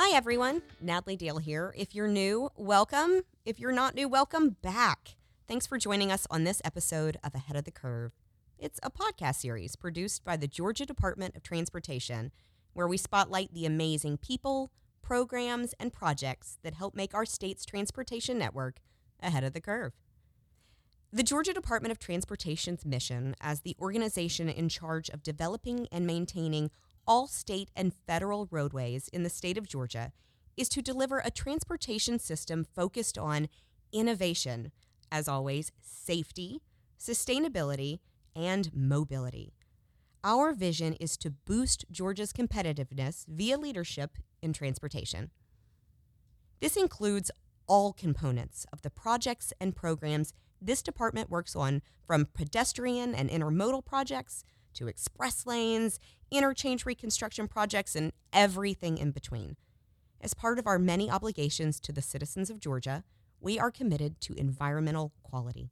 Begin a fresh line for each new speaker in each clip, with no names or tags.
Hi, everyone. Natalie Dale here. If you're new, welcome. If you're not new, welcome back. Thanks for joining us on this episode of Ahead of the Curve. It's a podcast series produced by the Georgia Department of Transportation, where we spotlight the amazing people, programs, and projects that help make our state's transportation network ahead of the curve. The Georgia Department of Transportation's mission as the organization in charge of developing and maintaining all state and federal roadways in the state of Georgia is to deliver a transportation system focused on innovation, as always, safety, sustainability, and mobility. Our vision is to boost Georgia's competitiveness via leadership in transportation. This includes all components of the projects and programs this department works on, from pedestrian and intermodal projects to express lanes, interchange reconstruction projects, and everything in between. As part of our many obligations to the citizens of Georgia, we are committed to environmental quality.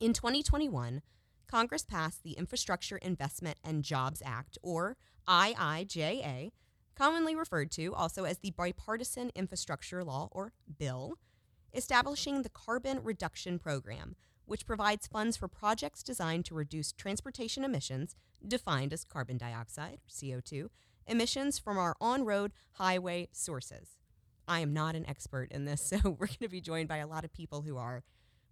In 2021, Congress passed the Infrastructure Investment and Jobs Act, or IIJA, commonly referred to also as the Bipartisan Infrastructure Law, or BILL, establishing the Carbon Reduction Program, which provides funds for projects designed to reduce transportation emissions, defined as carbon dioxide, CO2, emissions from our on road highway sources. I am not an expert in this, so we're going to be joined by a lot of people who are.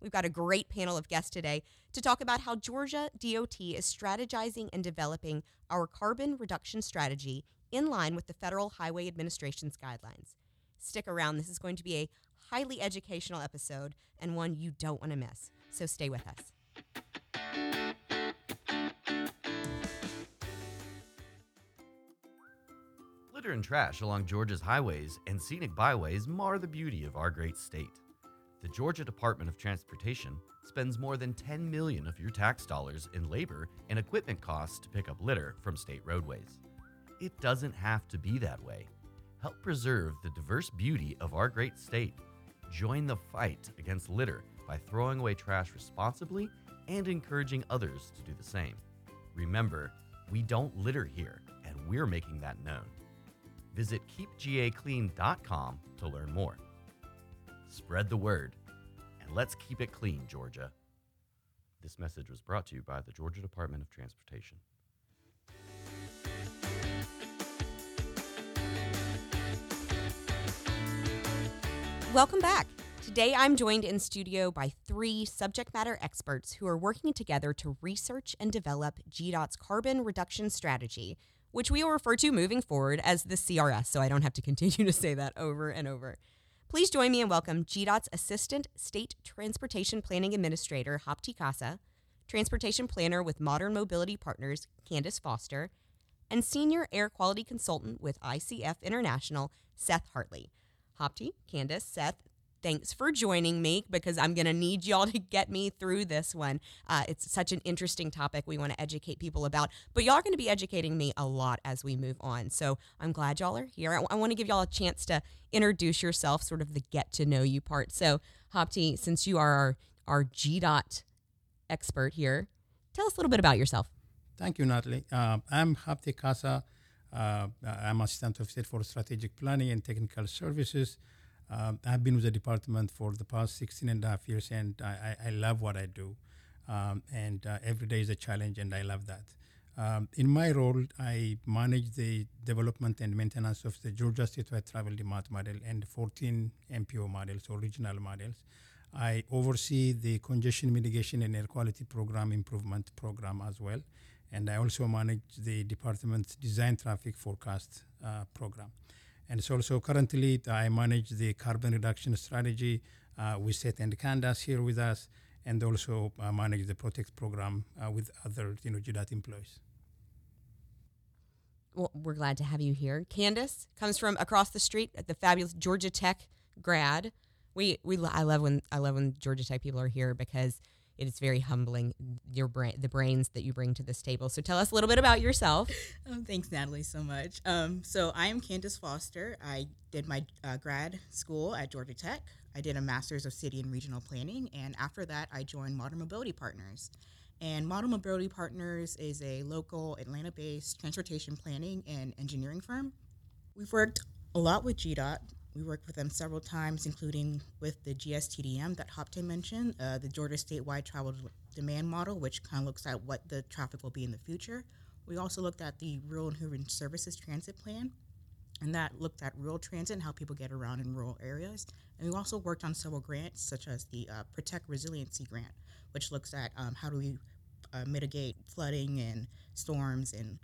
We've got a great panel of guests today to talk about how Georgia DOT is strategizing and developing our carbon reduction strategy in line with the Federal Highway Administration's guidelines. Stick around, this is going to be a highly educational episode and one you don't want to miss. So stay with us.
Litter and trash along Georgia's highways and scenic byways mar the beauty of our great state. The Georgia Department of Transportation spends more than 10 million of your tax dollars in labor and equipment costs to pick up litter from state roadways. It doesn't have to be that way. Help preserve the diverse beauty of our great state. Join the fight against litter by throwing away trash responsibly and encouraging others to do the same. Remember, we don't litter here, and we're making that known. Visit keepgaclean.com to learn more. Spread the word, and let's keep it clean, Georgia. This message was brought to you by the Georgia Department of Transportation.
Welcome back. Today I'm joined in studio by three subject matter experts who are working together to research and develop GDOT's carbon reduction strategy, which we will refer to moving forward as the CRS, so I don't have to continue to say that over and over. Please join me and welcome GDOT's Assistant State Transportation Planning Administrator, Habte Kassa, Transportation Planner with Modern Mobility Partners, Candace Foster, and Senior Air Quality Consultant with ICF International, Seth Hartley. Habte, Candace, Seth, thanks for joining me because I'm going to need y'all to get me through this one. Uh, it's such an interesting topic we want to educate people about, but y'all are going to be educating me a lot as we move on. So I'm glad y'all are here. I, want to give y'all a chance to introduce yourself, sort of the get to know you part. So, Habte, since you are our, our GDOT expert here, tell us a little bit about yourself.
Thank you, Natalie. Uh, I'm Habte Kassa. Uh, I'm Assistant of State for Strategic Planning and Technical Services. Um, I've been with the department for the past 16 and a half years, and I, I, love what I do. Um, and uh, every day is a challenge, and I love that. Um, in my role, I manage the development and maintenance of the Georgia Statewide Travel Demand Model and 14 MPO models or regional models. I oversee the congestion mitigation and air quality program improvement program as well and I also manage the department's design traffic forecast uh, program. And so also currently I manage the carbon reduction strategy uh, with Seth and Candace here with us, and also uh, manage the Protect program uh, with other you know GDOT employees.
Well, we're glad to have you here. Candace comes from across the street at the fabulous Georgia Tech grad. We we I love when I love when Georgia Tech people are here because it is very humbling your brain the brains that you bring to this table. So tell us a little bit about yourself.
Um, thanks natalie so much. Um, so i am candace foster. I did my uh, grad school at georgia tech. I did a master's of city and regional planning and after that i joined modern mobility partners. And modern mobility partners is a local atlanta-based transportation planning and engineering firm. We've worked A lot with GDOT. We worked with them several times, including with the GSTDM that Habte mentioned, uh, the Georgia Statewide Travel Demand Model, which kind of looks at what the traffic will be in the future. We also looked at the Rural and Urban Services Transit Plan, and that looked at rural transit and how people get around in rural areas. And we also worked on several grants, such as the uh, Protect Resiliency Grant, which looks at um, how do we uh, mitigate flooding and storms and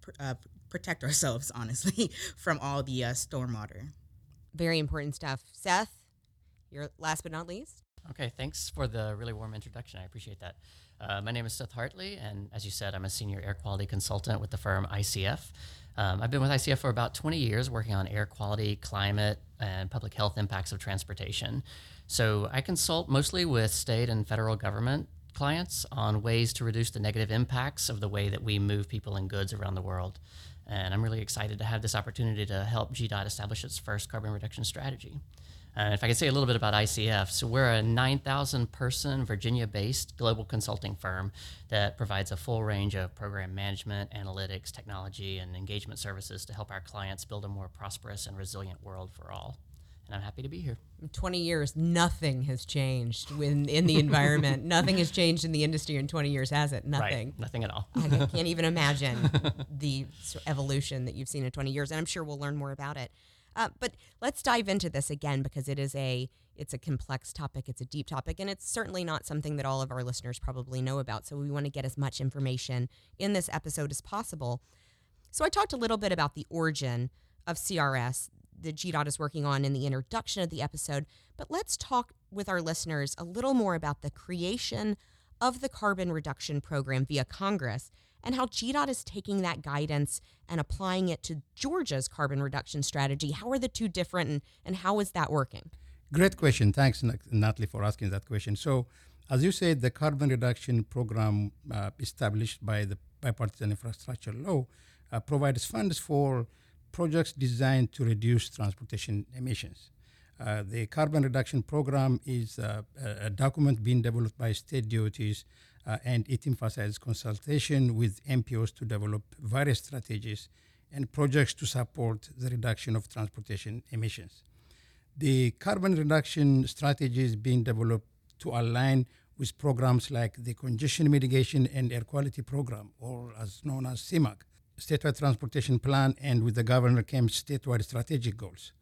pr- uh, protect ourselves, honestly, from all the uh, stormwater.
Very important stuff. Seth, you're last but not least.
Okay, thanks for the really warm introduction. I appreciate that. Uh, my name is Seth Hartley, and as you said, I'm a senior air quality consultant with the firm ICF. Um, I've been with ICF for about 20 years, working on air quality, climate, and public health impacts of transportation. So I consult mostly with state and federal government clients on ways to reduce the negative impacts of the way that we move people and goods around the world. And I'm really excited to have this opportunity to help GDOT establish its first carbon reduction strategy. Uh, if I could say a little bit about ICF, so we're a 9,000 person Virginia based global consulting firm that provides a full range of program management, analytics, technology, and engagement services to help our clients build a more prosperous and resilient world for all. And I'm happy to be here.
20 years, nothing has changed in, in the environment. nothing has changed in the industry in 20 years, has it? Nothing.
Right. Nothing at all.
I can't even imagine the evolution that you've seen in 20 years, and I'm sure we'll learn more about it. Uh, but let's dive into this again because it is a it's a complex topic, it's a deep topic, and it's certainly not something that all of our listeners probably know about. So we want to get as much information in this episode as possible. So I talked a little bit about the origin of CRS that GDOT is working on in the introduction of the episode, but let's talk with our listeners a little more about the creation of the carbon reduction program via Congress and how GDOT is taking that guidance and applying it to Georgia's carbon reduction strategy. How are the two different and, and how is that working?
Great question. Thanks, Natalie, for asking that question. So, as you said, the carbon reduction program uh, established by the bipartisan infrastructure law uh, provides funds for projects designed to reduce transportation emissions. Uh, the carbon reduction program is uh, a document being developed by state DOTs uh, and it emphasizes consultation with MPOs to develop various strategies and projects to support the reduction of transportation emissions. The carbon reduction strategy is being developed to align with programs like the Congestion Mitigation and Air Quality Program, or as known as CMAQ, Statewide Transportation Plan, and with the Governor Kemp's statewide strategic goals.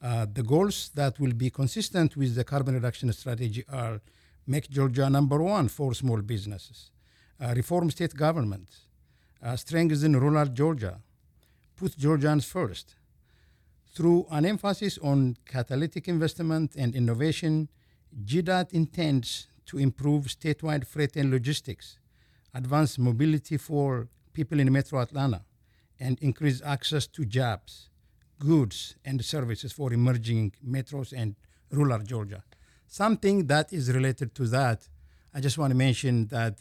Uh, the goals that will be consistent with the carbon reduction strategy are make Georgia number one for small businesses, uh, reform state government, uh, strengthen rural Georgia, put Georgians first. Through an emphasis on catalytic investment and innovation, GDOT intends to improve statewide freight and logistics, advance mobility for people in Metro Atlanta, and increase access to jobs, goods, and services for emerging metros and rural Georgia. Something that is related to that, I just want to mention that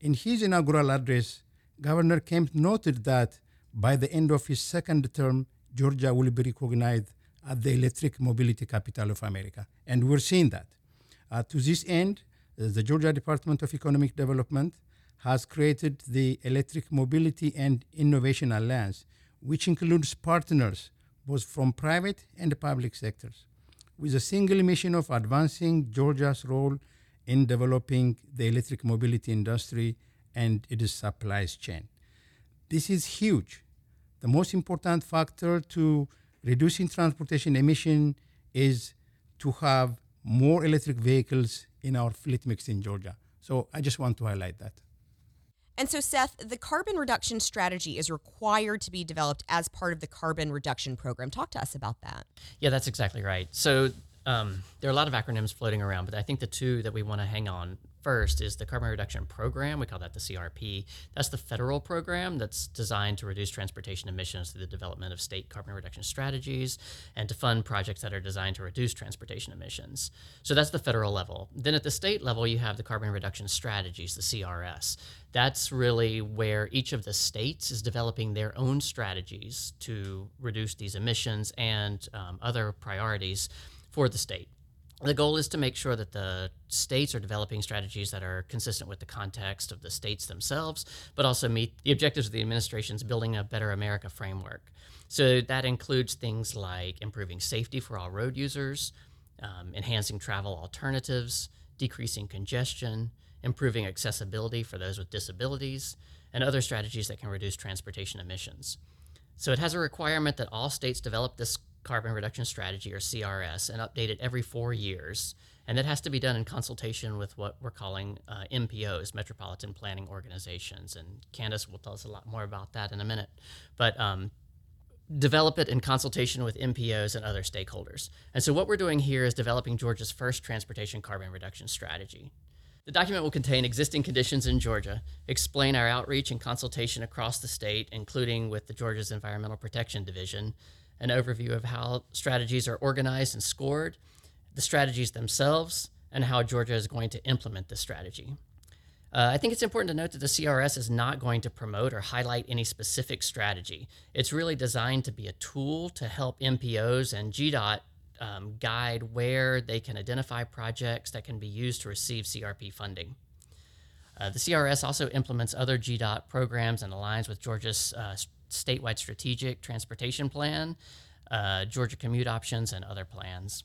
in his inaugural address, Governor Kemp noted that by the end of his second term, Georgia will be recognized as the electric mobility capital of America. And we're seeing that. Uh, to this end, uh, the Georgia Department of Economic Development has created the Electric Mobility and Innovation Alliance, which includes partners both from private and public sectors with a single mission of advancing Georgia's role in developing the electric mobility industry and its supply chain. This is huge. The most important factor to reducing transportation emission is to have more electric vehicles in our fleet mix in Georgia. So I just want to highlight that.
And so, Seth, the carbon reduction strategy is required to be developed as part of the carbon reduction program. Talk to us about that.
Yeah, that's exactly right. So, um, there are a lot of acronyms floating around, but I think the two that we want to hang on first is the Carbon Reduction Program. We call that the CRP. That's the federal program that's designed to reduce transportation emissions through the development of state carbon reduction strategies and to fund projects that are designed to reduce transportation emissions. So that's the federal level. Then at the state level, you have the carbon reduction strategies, the CRS. That's really where each of the states is developing their own strategies to reduce these emissions and um, other priorities for the state. The goal is to make sure that the states are developing strategies that are consistent with the context of the states themselves, but also meet the objectives of the administration's Building a Better America framework. So that includes things like improving safety for all road users, um, enhancing travel alternatives, decreasing congestion, improving accessibility for those with disabilities, and other strategies that can reduce transportation emissions. So it has a requirement that all states develop this carbon reduction strategy or CRS and update it every four years. And that has to be done in consultation with what we're calling uh, MPOs, Metropolitan Planning Organizations. And Candace will tell us a lot more about that in a minute. But um, develop it in consultation with MPOs and other stakeholders. And so what we're doing here is developing Georgia's first transportation carbon reduction strategy. The document will contain existing conditions in Georgia, explain our outreach and consultation across the state, including with the Georgia's Environmental Protection Division, an overview of how strategies are organized and scored, the strategies themselves, and how Georgia is going to implement the strategy. Uh, I think it's important to note that the CRS is not going to promote or highlight any specific strategy. It's really designed to be a tool to help MPOs and GDOT um, guide where they can identify projects that can be used to receive CRP funding. Uh, the CRS also implements other GDOT programs and aligns with Georgia's uh, statewide strategic transportation plan, uh, Georgia commute options, and other plans.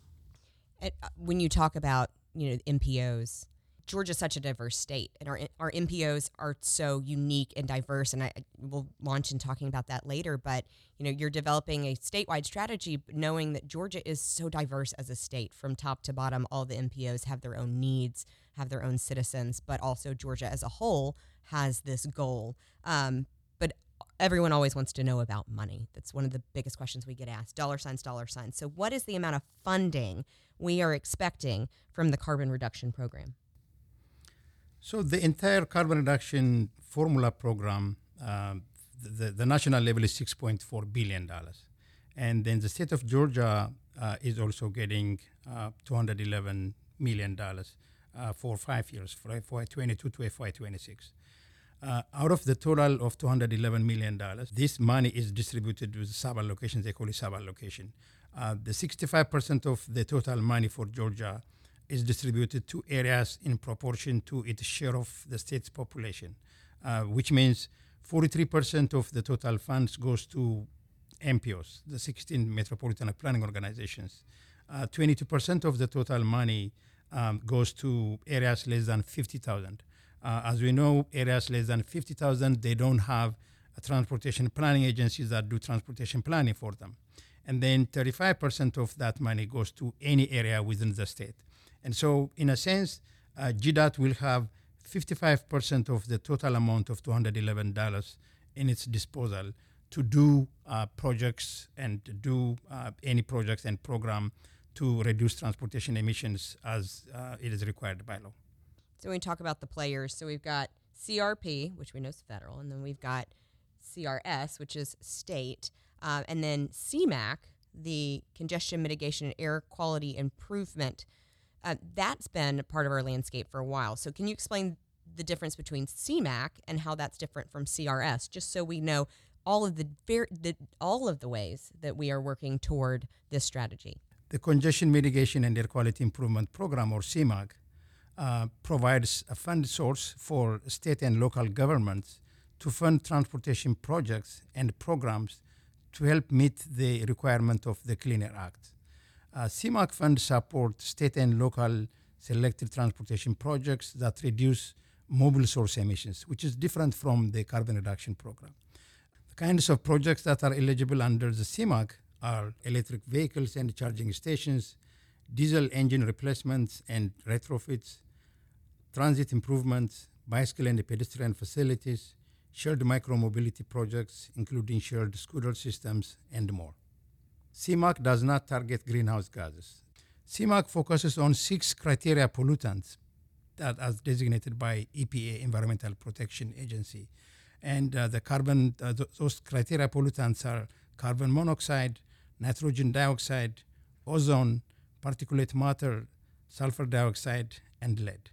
Uh, when you talk about you know MPOs, Georgia's such a diverse state, and our our MPOs are so unique and diverse. And I will launch in talking about that later. But you know, you're developing a statewide strategy, knowing that Georgia is so diverse as a state, from top to bottom. All the MPOs have their own needs, have their own citizens, but also Georgia as a whole has this goal. Um, but everyone always wants to know about money. That's one of the biggest questions we get asked: dollar signs, dollar signs. So, what is the amount of funding we are expecting from the carbon reduction program?
So the entire carbon reduction formula program, uh, the, the national level is $6.4 billion. And then the state of Georgia uh, is also getting uh, $211 million uh, for five years, for FY22 to FY26. Uh, out of the total of $211 million, this money is distributed with sub-allocations, they call it sub-allocation. Uh, the 65% of the total money for Georgia is distributed to areas in proportion to its share of the state's population, uh, which means 43% of the total funds goes to MPOs, the 16 metropolitan planning organizations. Uh, 22% of the total money um, goes to areas less than 50,000. Uh, as we know, areas less than 50,000, they don't have transportation planning agencies that do transportation planning for them. And then 35% of that money goes to any area within the state. And so, in a sense, uh, GDOT will have 55% of the total amount of $211 in its disposal to do uh, projects and do uh, any projects and program to reduce transportation emissions as uh, it is required by law.
So we talk about the players, so we've got CRP, which we know is federal, and then we've got CRS, which is state, uh, and then CMAQ, the Congestion Mitigation and Air Quality Improvement uh, that's been part of our landscape for a while. So, can you explain the difference between CMAQ and how that's different from CRS, just so we know all of the, ver- the all of the ways that we are working toward this strategy?
The Congestion Mitigation and Air Quality Improvement Program, or CMAQ, uh, provides a fund source for state and local governments to fund transportation projects and programs to help meet the requirement of the Clean Air Act. Uh, CMAQ funds support state and local selected transportation projects that reduce mobile source emissions, which is different from the carbon reduction program. The kinds of projects that are eligible under the CMAQ are electric vehicles and charging stations, diesel engine replacements and retrofits, transit improvements, bicycle and pedestrian facilities, shared micromobility projects, including shared scooter systems, and more. CMAQ does not target greenhouse gases. CMAQ focuses on six criteria pollutants that are designated by EPA, Environmental Protection Agency. And uh, the carbon, uh, th- those criteria pollutants are carbon monoxide, nitrogen dioxide, ozone, particulate matter, sulfur dioxide, and lead.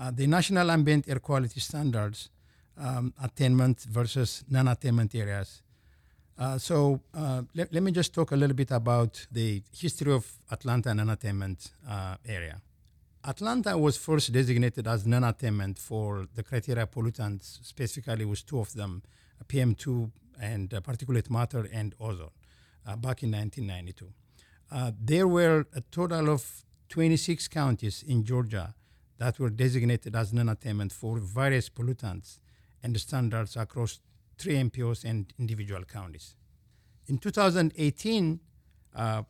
Uh, the national ambient air quality standards, um, attainment versus non attainment areas, Uh, so uh, let, let me just talk a little bit about the history of Atlanta non-attainment uh, area. Atlanta was first designated as non-attainment for the criteria pollutants, specifically with two of them, PM2 and particulate matter and ozone, back in 1992. Uh, there were a total of 26 counties in Georgia that were designated as non-attainment for various pollutants and standards across three MPOs and individual counties. In 2018, uh,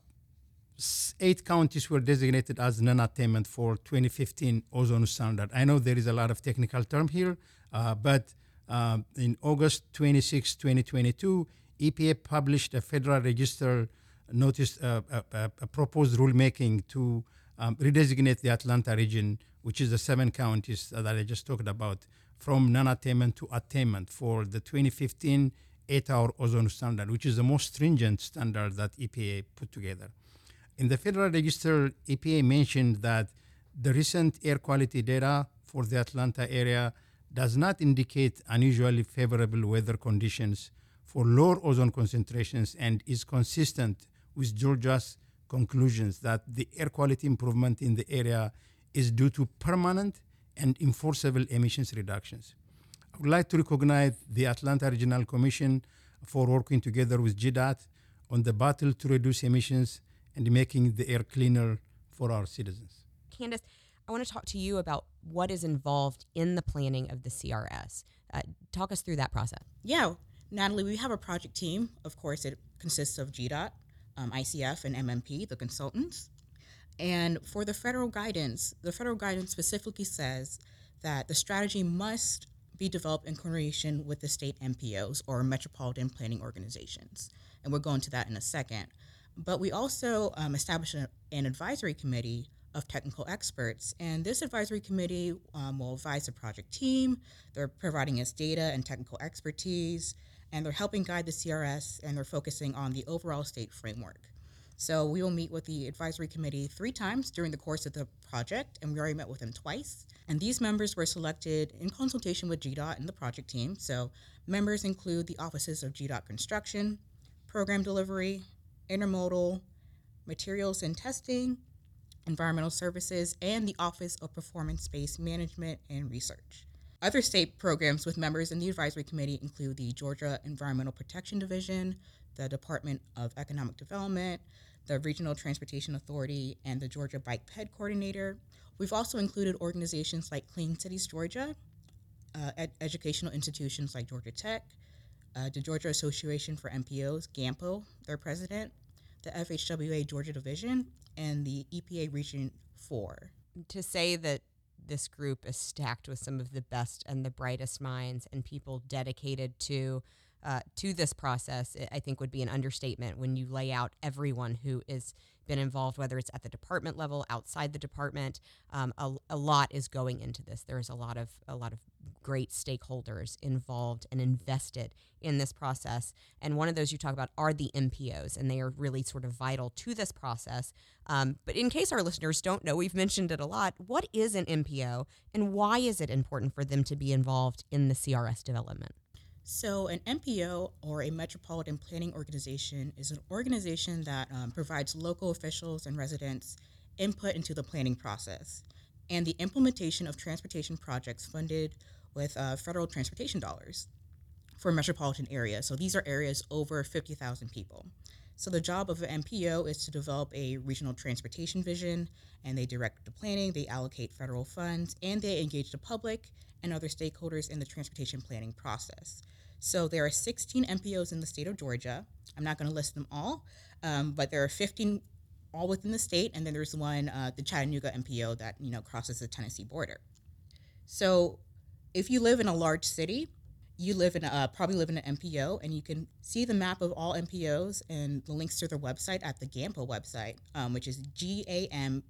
eight counties were designated as non-attainment for 2015 ozone standard. I know there is a lot of technical term here, uh, but uh, in August 26, 2022, EPA published a Federal Register notice, uh, a, a, proposed rulemaking to um, redesignate the Atlanta region, which is the seven counties uh, that I just talked about, from non-attainment to attainment for the 2015 eight-hour ozone standard, which is the most stringent standard that EPA put together. In the Federal Register, EPA mentioned that the recent air quality data for the Atlanta area does not indicate unusually favorable weather conditions for lower ozone concentrations and is consistent with Georgia's conclusions that the air quality improvement in the area is due to permanent and enforceable emissions reductions. I would like to recognize the Atlanta Regional Commission for working together with GDOT on the battle to reduce emissions and making the air cleaner for our citizens.
Candace, I want to talk to you about what is involved in the planning of the CRS. Uh, talk us through that process.
Yeah, Natalie, we have a project team. Of course, it consists of GDOT, um, ICF, and MMP, the consultants. And for the federal guidance, the federal guidance specifically says that the strategy must be developed in coordination with the state MPOs or metropolitan planning organizations. And we're going to that in a second. But we also um, established an, an, advisory committee of technical experts. And this advisory committee um, will advise the project team. They're providing us data and technical expertise, and they're helping guide the CRS, and they're focusing on the overall state framework. So we will meet with the advisory committee three times during the course of the project, and we already met with them twice. And these members were selected in consultation with GDOT and the project team. So members include the offices of GDOT Construction, Program Delivery, Intermodal, Materials and Testing, Environmental Services, and the Office of Performance Based Management and Research. Other state programs with members in the advisory committee include the Georgia Environmental Protection Division, the Department of Economic Development, the Regional Transportation Authority, and the Georgia Bike Ped Coordinator. We've also included organizations like Clean Cities Georgia, uh, ed- educational institutions like Georgia Tech, uh, the Georgia Association for MPOs, GAMPO, their president, the FHWA Georgia Division, and the EPA Region 4.
To say that this group is stacked with some of the best and the brightest minds and people dedicated to uh, to this process, I think would be an understatement when you lay out everyone who is been involved, whether it's at the department level, outside the department. Um, a, a, lot is going into this. There's a lot of a lot of great stakeholders involved and invested in this process. And one of those you talk about are the MPOs, and they are really sort of vital to this process. Um, but in case our listeners don't know, we've mentioned it a lot. What is an MPO, and why is it important for them to be involved in the CRS development?
So, an MPO or a metropolitan planning organization is an organization that um, provides local officials and residents input into the planning process and the implementation of transportation projects funded with uh, federal transportation dollars for metropolitan areas. So, these are areas over 50,000 people. So, the job of an MPO is to develop a regional transportation vision, and they direct the planning, they allocate federal funds, and they engage the public and other stakeholders in the transportation planning process. So there are 16 MPOs in the state of Georgia. I'm not going to list them all, um, but there are 15 all within the state, and then there's one, uh, the Chattanooga MPO, that you know crosses the Tennessee border. So if you live in a large city, you live in a, uh, probably live in an MPO, and you can see the map of all MPOs and the links to their website at the GAMPO website, um, which is gampo.org.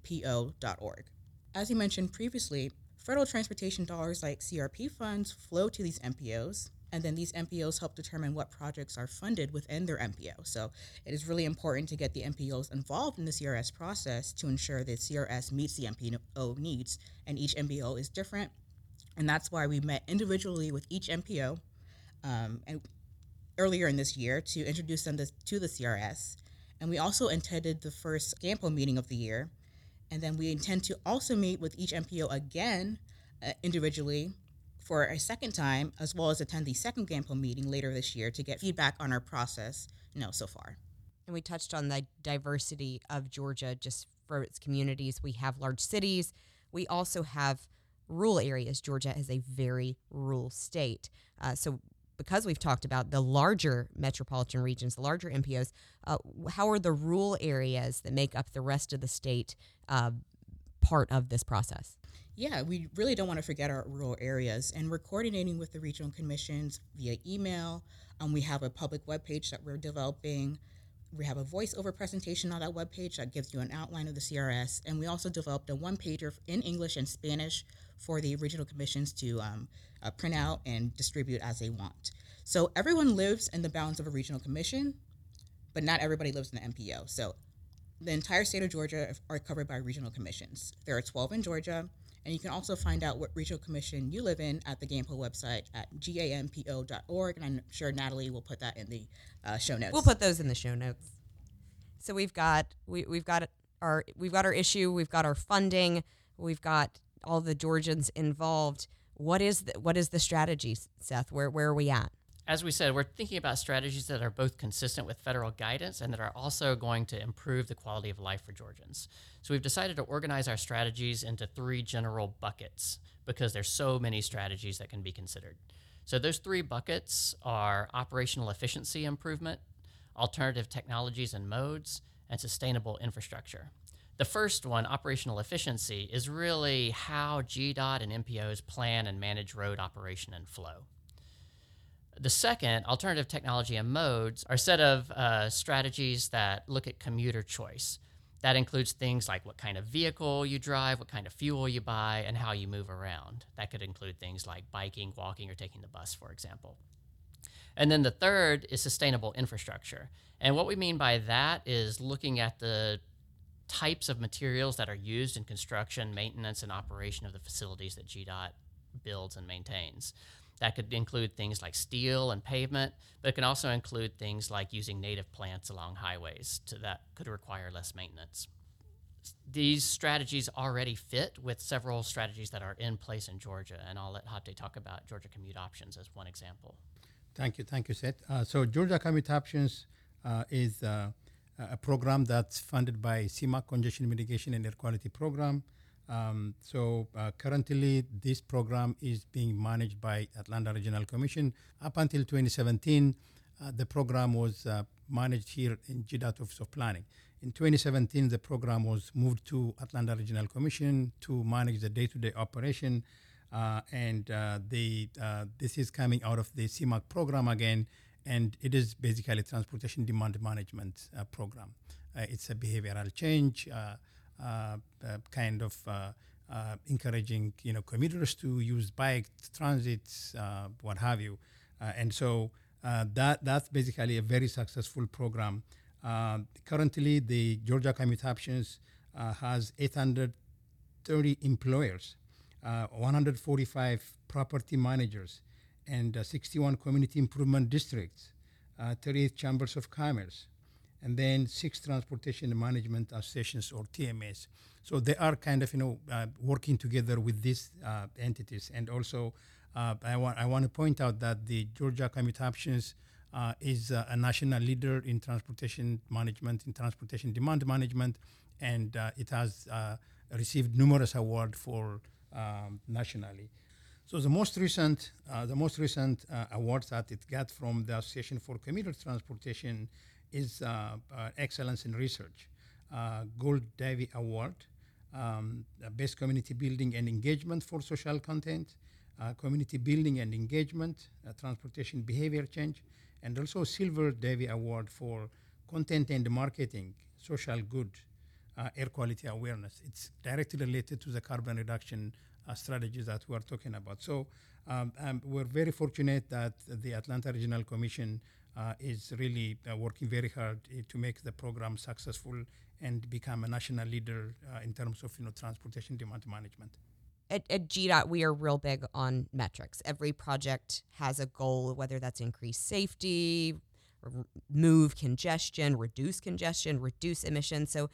As you mentioned previously, federal transportation dollars like CRP funds flow to these MPOs, and then these MPOs help determine what projects are funded within their MPO. So it is really important to get the MPOs involved in the CRS process to ensure that CRS meets the MPO needs, and each MPO is different. And that's why we met individually with each MPO um, and earlier in this year to introduce them to, to the CRS. And we also attended the first GAMPO meeting of the year. And then we intend to also meet with each MPO again uh, individually for a second time, as well as attend the second GAMPO meeting later this year to get feedback on our process, you know, so far.
And we touched on the diversity of Georgia just for its communities. We have large cities. We also have rural areas. Georgia is a very rural state. Uh, so, because we've talked about the larger metropolitan regions, the larger MPOs, uh, how are the rural areas that make up the rest of the state uh, part of this process?
Yeah, we really don't want to forget our rural areas, and we're coordinating with the regional commissions via email. Um, we have a public webpage that we're developing. We have a voiceover presentation on that webpage that gives you an outline of the CRS, and we also developed a one pager in English and Spanish for the regional commissions to um, uh, print out and distribute as they want. So everyone lives in the bounds of a regional commission, but not everybody lives in the MPO. So the entire state of Georgia are covered by regional commissions. There are 12 in Georgia, and you can also find out what regional commission you live in at the GAMPO website at gampo.org. And I'm sure Natalie will put that in the uh, show notes.
We'll put those in the show notes. So we've got we, we've got our we've got our issue, we've got our funding, we've got all the Georgians involved. What is the, what is the strategy, Seth? Where where are we at?
As we said, we're thinking about strategies that are both consistent with federal guidance and that are also going to improve the quality of life for Georgians. So we've decided to organize our strategies into three general buckets because there's so many strategies that can be considered. So those three buckets are operational efficiency improvement, alternative technologies and modes, and sustainable infrastructure. The first one, operational efficiency, is really how GDOT and MPOs plan and manage road operation and flow. The second, alternative technology and modes, are a set of uh, strategies that look at commuter choice. That includes things like what kind of vehicle you drive, what kind of fuel you buy, and how you move around. That could include things like biking, walking, or taking the bus, for example. And then the third is sustainable infrastructure. And what we mean by that is looking at the types of materials that are used in construction, maintenance, and operation of the facilities that GDOT builds and maintains. That could include things like steel and pavement, but it can also include things like using native plants along highways to, that could require less maintenance. These strategies already fit with several strategies that are in place in Georgia, and I'll let Habte talk about Georgia Commute Options as one example.
Thank you, thank you, Seth. Uh, so Georgia Commute Options uh, is uh, a program that's funded by CMAQ Congestion Mitigation and Air Quality Program. Um, so uh, currently, this program is being managed by Atlanta Regional Commission. Up until 2017, uh, the program was uh, managed here in GDOT Office of Planning. In 2017, the program was moved to Atlanta Regional Commission to manage the day-to-day operation, uh, and uh, uh, this is coming out of the CMAQ program again, and it is basically transportation demand management program. it's a behavioral change. Uh, uh, kind of uh, uh, encouraging you know commuters to use bike transits, uh, what have you, uh, and so that that's basically a very successful program. currently, the Georgia Commute Options has 830 employers, 145 property managers, and 61 community improvement districts, 38 chambers of commerce, and then six transportation management associations or TMS. So they are kind of you know uh, working together with these uh, entities, and also uh, I want I want to point out that the Georgia Commute Options uh, is a national leader in transportation management, in transportation demand management, and uh, it has uh, received numerous awards for um, nationally. So the most recent, the most recent awards that it got from the Association for Commuter Transportation is uh, uh, Excellence in Research, uh, Gold Davey Award, um, Best Community Building and Engagement for Social Content, Community Building and Engagement, Transportation Behavior Change, and also Silver Davey Award for Content and Marketing, Social Good, Air Quality Awareness. It's directly related to the carbon reduction uh, strategies that we are talking about. So um, um, we're very fortunate that the Atlanta Regional Commission uh, is really uh, working very hard uh, to make the program successful and become a national leader uh, in terms of you know transportation demand management.
at, at GDOT, we are real big on metrics. Every project has a goal, whether that's increase safety, r- move congestion, reduce congestion, reduce emissions. So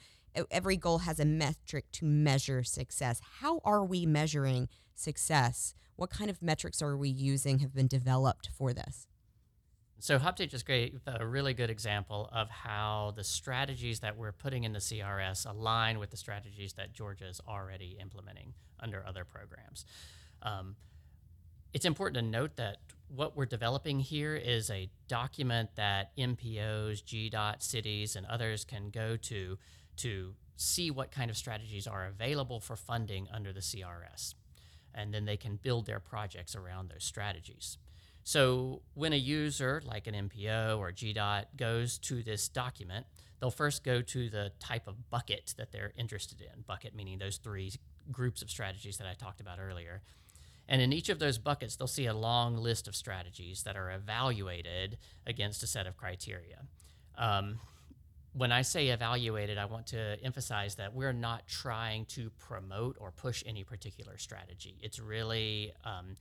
every goal has a metric to measure success. How are we measuring success? What kind of metrics are we using, have been developed for this?
So Habte just gave a really good example of how the strategies that we're putting in the CRS align with the strategies that Georgia is already implementing under other programs. Um, it's important to note that what we're developing here is a document that MPOs, GDOT, cities, and others can go to to see what kind of strategies are available for funding under the CRS. And then they can build their projects around those strategies. So when a user like an MPO or GDOT goes to this document, they'll first go to the type of bucket that they're interested in. Bucket meaning those three groups of strategies that I talked about earlier. And in each of those buckets, they'll see a long list of strategies that are evaluated against a set of criteria. Um, when I say evaluated, I want to emphasize that we're not trying to promote or push any particular strategy. It's really um,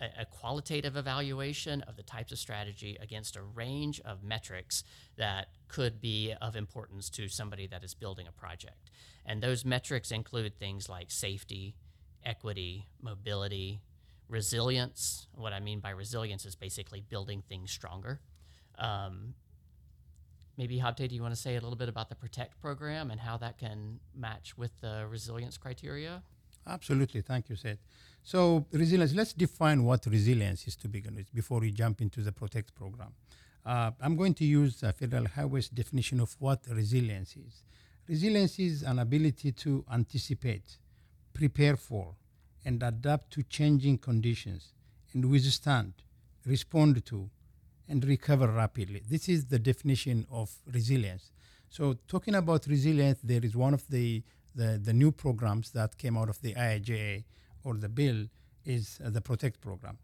a, a qualitative evaluation of the types of strategy against a range of metrics that could be of importance to somebody that is building a project. And those metrics include things like safety, equity, mobility, resilience. What I mean by resilience is basically building things stronger. Um, maybe Habte, do you want to say a little bit about the Protect program and how that can match with the resilience criteria?
Absolutely. Thank you, Seth. So, resilience, let's define what resilience is to begin with before we jump into the Protect program. Uh, I'm going to use the Federal Highway's definition of what resilience is. Resilience is an ability to anticipate, prepare for, and adapt to changing conditions and withstand, respond to, and recover rapidly. This is the definition of resilience. So, talking about resilience, there is one of the, the, the new programs that came out of the IIJA or the bill is uh, the Protect program.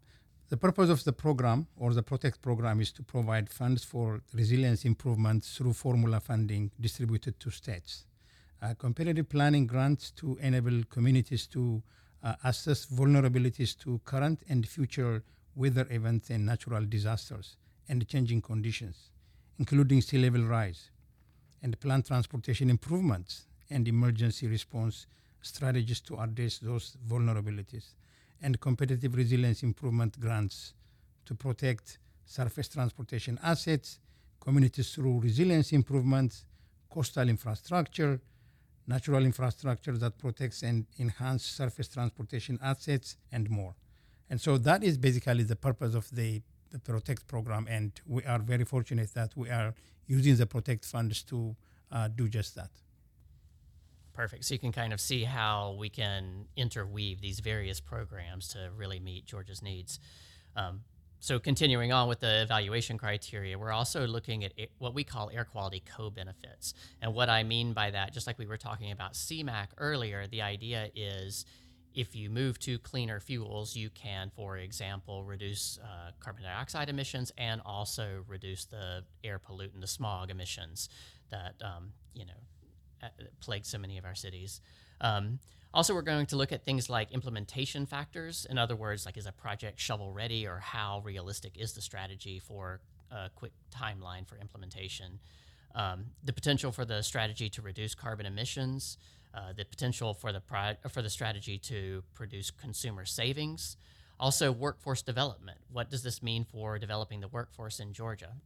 The purpose of the program or the Protect program is to provide funds for resilience improvements through formula funding distributed to states. Uh, competitive planning grants to enable communities to uh, assess vulnerabilities to current and future weather events and natural disasters and changing conditions, including sea level rise, and plan transportation improvements and emergency response strategies to address those vulnerabilities, and competitive resilience improvement grants to protect surface transportation assets, communities through resilience improvements, coastal infrastructure, natural infrastructure that protects and enhances surface transportation assets, and more. And so that is basically the purpose of the, the Protect program, and we are very fortunate that we are using the Protect funds to uh, do just that.
Perfect. So you can kind of see how we can interweave these various programs to really meet Georgia's needs. Um, so continuing on with the evaluation criteria, we're also looking at what we call air quality co-benefits. And what I mean by that, just like we were talking about CMAQ earlier, the idea is if you move to cleaner fuels, you can, for example, reduce uh, carbon dioxide emissions and also reduce the air pollutant, the smog emissions that um, you know plague so many of our cities. Um, also, we're going to look at things like implementation factors. In other words, like is a project shovel ready or how realistic is the strategy for a quick timeline for implementation? Um, the potential for the strategy to reduce carbon emissions, uh, the potential for the pri- for the strategy to produce consumer savings, also workforce development. What does this mean for developing the workforce in Georgia,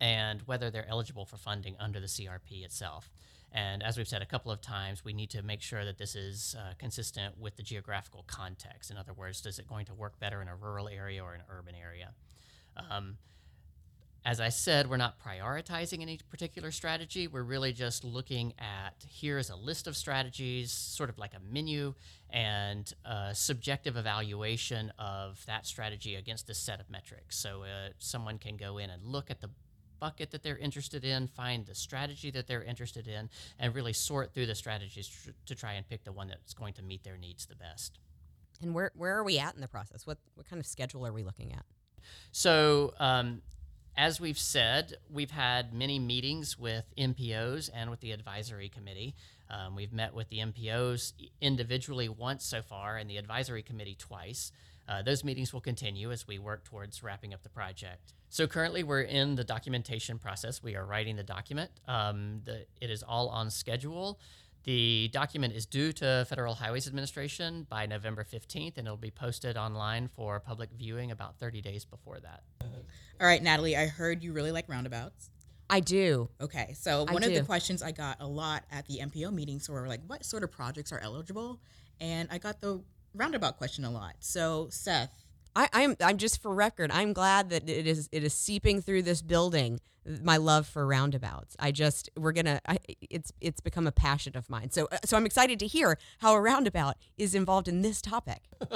and whether they're eligible for funding under the CRP itself. And as we've said a couple of times, we need to make sure that this is uh, consistent with the geographical context. In other words, is it going to work better in a rural area or an urban area? Um, as I said, we're not prioritizing any particular strategy. We're really just looking at here's a list of strategies, sort of like a menu, and a subjective evaluation of that strategy against a set of metrics. So uh, someone can go in and look at the bucket that they're interested in, find the strategy that they're interested in, and really sort through the strategies tr- to try and pick the one that's going to meet their needs the best.
And where, where are we at in the process? What, what kind of schedule are we looking at?
So, um, as we've said, we've had many meetings with MPOs and with the advisory committee. Um, we've met with the MPOs individually once so far and the advisory committee twice. Uh, those meetings will continue as we work towards wrapping up the project. So currently, we're in the documentation process. We are writing the document. Um, the, it is all on schedule. The document is due to Federal Highways Administration by November 15th, and it'll be posted online for public viewing about 30 days before that.
All right, Natalie, I heard you really like roundabouts.
I do.
Okay, so
I
one of
do.
the questions I got a lot at the MPO meetings were like, what sort of projects are eligible? And I got the roundabout question a lot. So, Seth,
I, I'm I'm just for record. I'm glad that it is it is seeping through this building. My love for roundabouts. I just we're gonna. I, it's it's become a passion of mine. So uh, so I'm excited to hear how a roundabout is involved in this topic.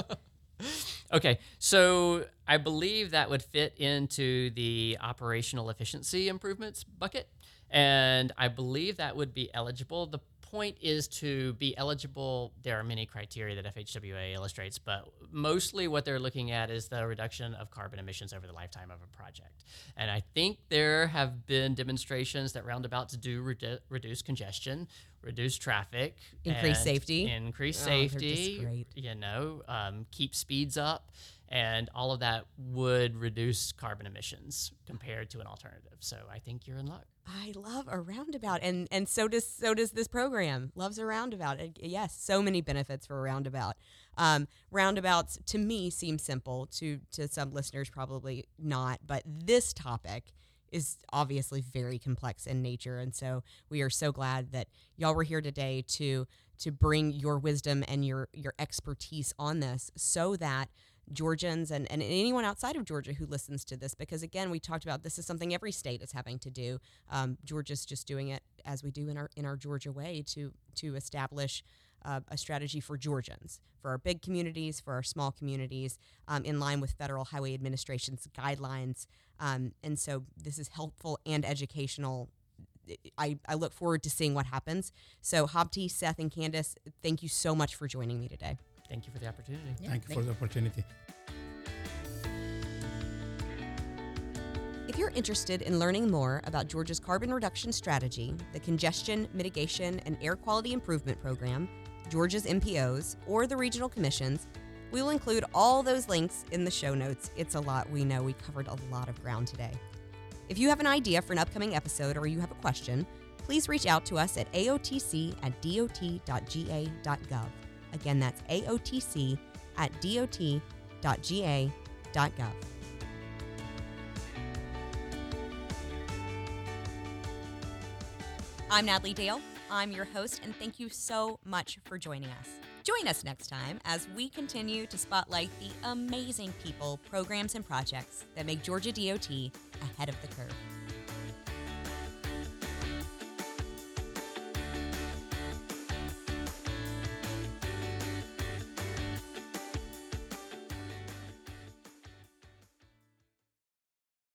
Okay, so I believe that would fit into the operational efficiency improvements bucket, and I believe that would be eligible. The point is to be eligible. There are many criteria that FHWA illustrates, but mostly what they're looking at is the reduction of carbon emissions over the lifetime of a project. And I think there have been demonstrations that roundabouts do redu- reduce congestion, reduce traffic,
Increase safety.
increase
Oh,
safety, you know, um, keep speeds up, and all of that would reduce carbon emissions compared to an alternative. So I think you're in luck.
I love a roundabout, and and so does so does this program. Loves a roundabout. Yes, so many benefits for a roundabout. Um, roundabouts to me seem simple. To to some listeners, probably not. But this topic is obviously very complex in nature, and so we are so glad that y'all were here today to to bring your wisdom and your your expertise on this, so that Georgians and, and anyone outside of Georgia who listens to this, because again, we talked about this is something every state is having to do. Um, Georgia's just doing it as we do in our in our Georgia way to to establish uh, a strategy for Georgians, for our big communities, for our small communities, um, in line with Federal Highway Administration's guidelines. Um, and so this is helpful and educational. I, I look forward to seeing what happens. So, Habte, Seth, and Candace, thank you so much for joining me today.
Thank you for the opportunity.
Yeah,
Thank you
thank-
for the opportunity.
If you're interested in learning more about Georgia's carbon reduction strategy, the Congestion Mitigation and Air Quality Improvement Program, Georgia's MPOs, or the regional commissions, we will include all those links in the show notes. It's a lot. We know we covered a lot of ground today. If you have an idea for an upcoming episode or you have a question, please reach out to us at aotc at dot.ga.gov. Again, that's aotc at dot.ga.gov. I'm Natalie Dale. I'm your host, and thank you so much for joining us. Join us next time as we continue to spotlight the amazing people, programs, and projects that make Georgia DOT ahead of the curve.